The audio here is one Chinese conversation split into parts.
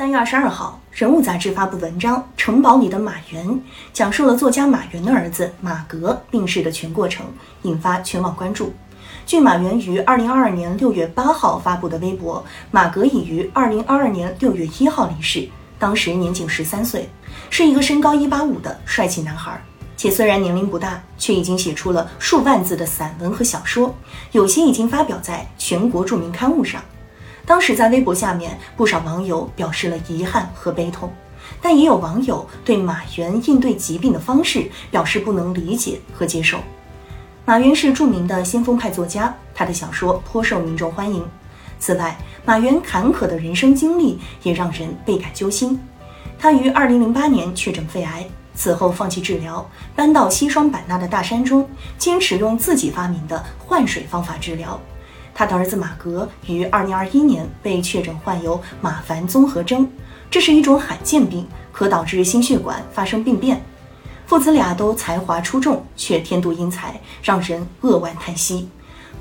三月二十二号，《人物》杂志发布文章《城堡里的马原》，讲述了作家马原的儿子马格病逝的全过程，引发全网关注。据马原于二零二二年六月八号发布的微博，马格已于二零二二年六月一号离世，当时年仅十三岁，是一个身高一八五的帅气男孩。且虽然年龄不大，却已经写出了数万字的散文和小说，有些已经发表在全国著名刊物上。当时在微博下面，不少网友表示了遗憾和悲痛，但也有网友对马原应对疾病的方式表示不能理解和接受。马原是著名的先锋派作家，他的小说颇受民众欢迎。此外，马原坎坷的人生经历也让人倍感揪心。他于2008年确诊肺癌，此后放弃治疗，搬到西双版纳的大山中，坚持用自己发明的换水方法治疗。他的儿子马格于二零二一年被确诊患有马凡综合征，这是一种罕见病，可导致心血管发生病变。父子俩都才华出众，却天妒英才，让人扼腕叹息。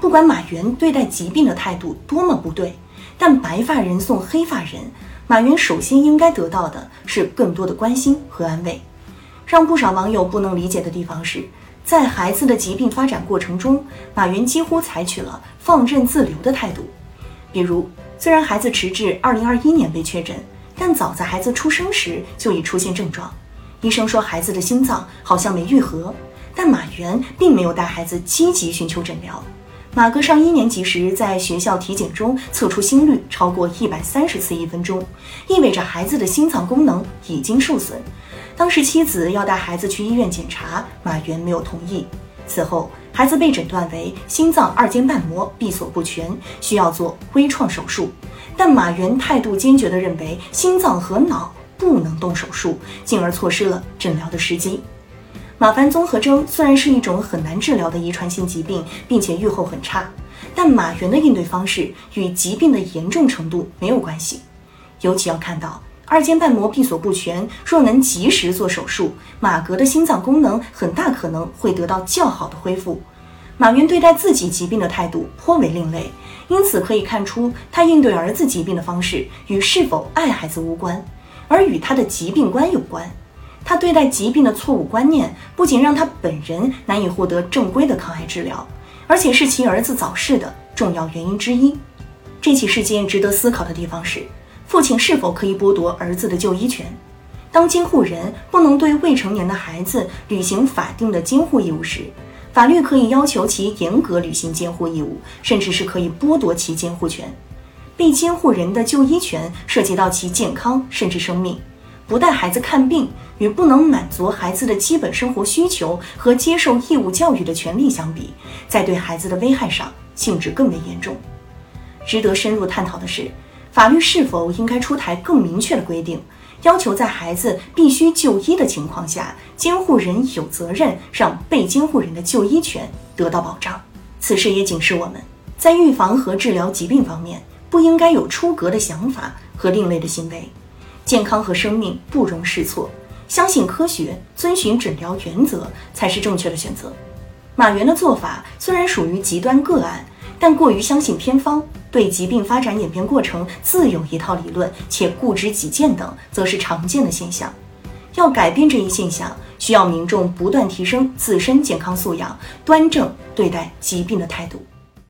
不管马云对待疾病的态度多么不对，但白发人送黑发人，马云首先应该得到的是更多的关心和安慰。让不少网友不能理解的地方是。在孩子的疾病发展过程中，马云几乎采取了放任自流的态度。比如，虽然孩子迟至二零二一年被确诊，但早在孩子出生时就已出现症状。医生说孩子的心脏好像没愈合，但马原并没有带孩子积极寻求诊疗。马哥上一年级时，在学校体检中测出心率超过一百三十次一分钟，意味着孩子的心脏功能已经受损。当时妻子要带孩子去医院检查，马原没有同意。此后，孩子被诊断为心脏二尖瓣膜闭锁不全，需要做微创手术。但马原态度坚决地认为心脏和脑不能动手术，进而错失了诊疗的时机。马凡综合征虽然是一种很难治疗的遗传性疾病，并且预后很差，但马原的应对方式与疾病的严重程度没有关系，尤其要看到。二尖瓣膜闭锁不全，若能及时做手术，马格的心脏功能很大可能会得到较好的恢复。马云对待自己疾病的态度颇为另类，因此可以看出他应对儿子疾病的方式与是否爱孩子无关，而与他的疾病观有关。他对待疾病的错误观念，不仅让他本人难以获得正规的抗癌治疗，而且是其儿子早逝的重要原因之一。这起事件值得思考的地方是。父亲是否可以剥夺儿子的就医权？当监护人不能对未成年的孩子履行法定的监护义务时，法律可以要求其严格履行监护义务，甚至是可以剥夺其监护权。被监护人的就医权涉及到其健康甚至生命，不带孩子看病与不能满足孩子的基本生活需求和接受义务教育的权利相比，在对孩子的危害上性质更为严重。值得深入探讨的是。法律是否应该出台更明确的规定，要求在孩子必须就医的情况下，监护人有责任让被监护人的就医权得到保障。此事也警示我们，在预防和治疗疾病方面，不应该有出格的想法和另类的行为。健康和生命不容试错，相信科学，遵循诊疗原则才是正确的选择。马原的做法虽然属于极端个案。但过于相信偏方，对疾病发展演变过程自有一套理论，且固执己见等，则是常见的现象。要改变这一现象，需要民众不断提升自身健康素养，端正对待疾病的态度。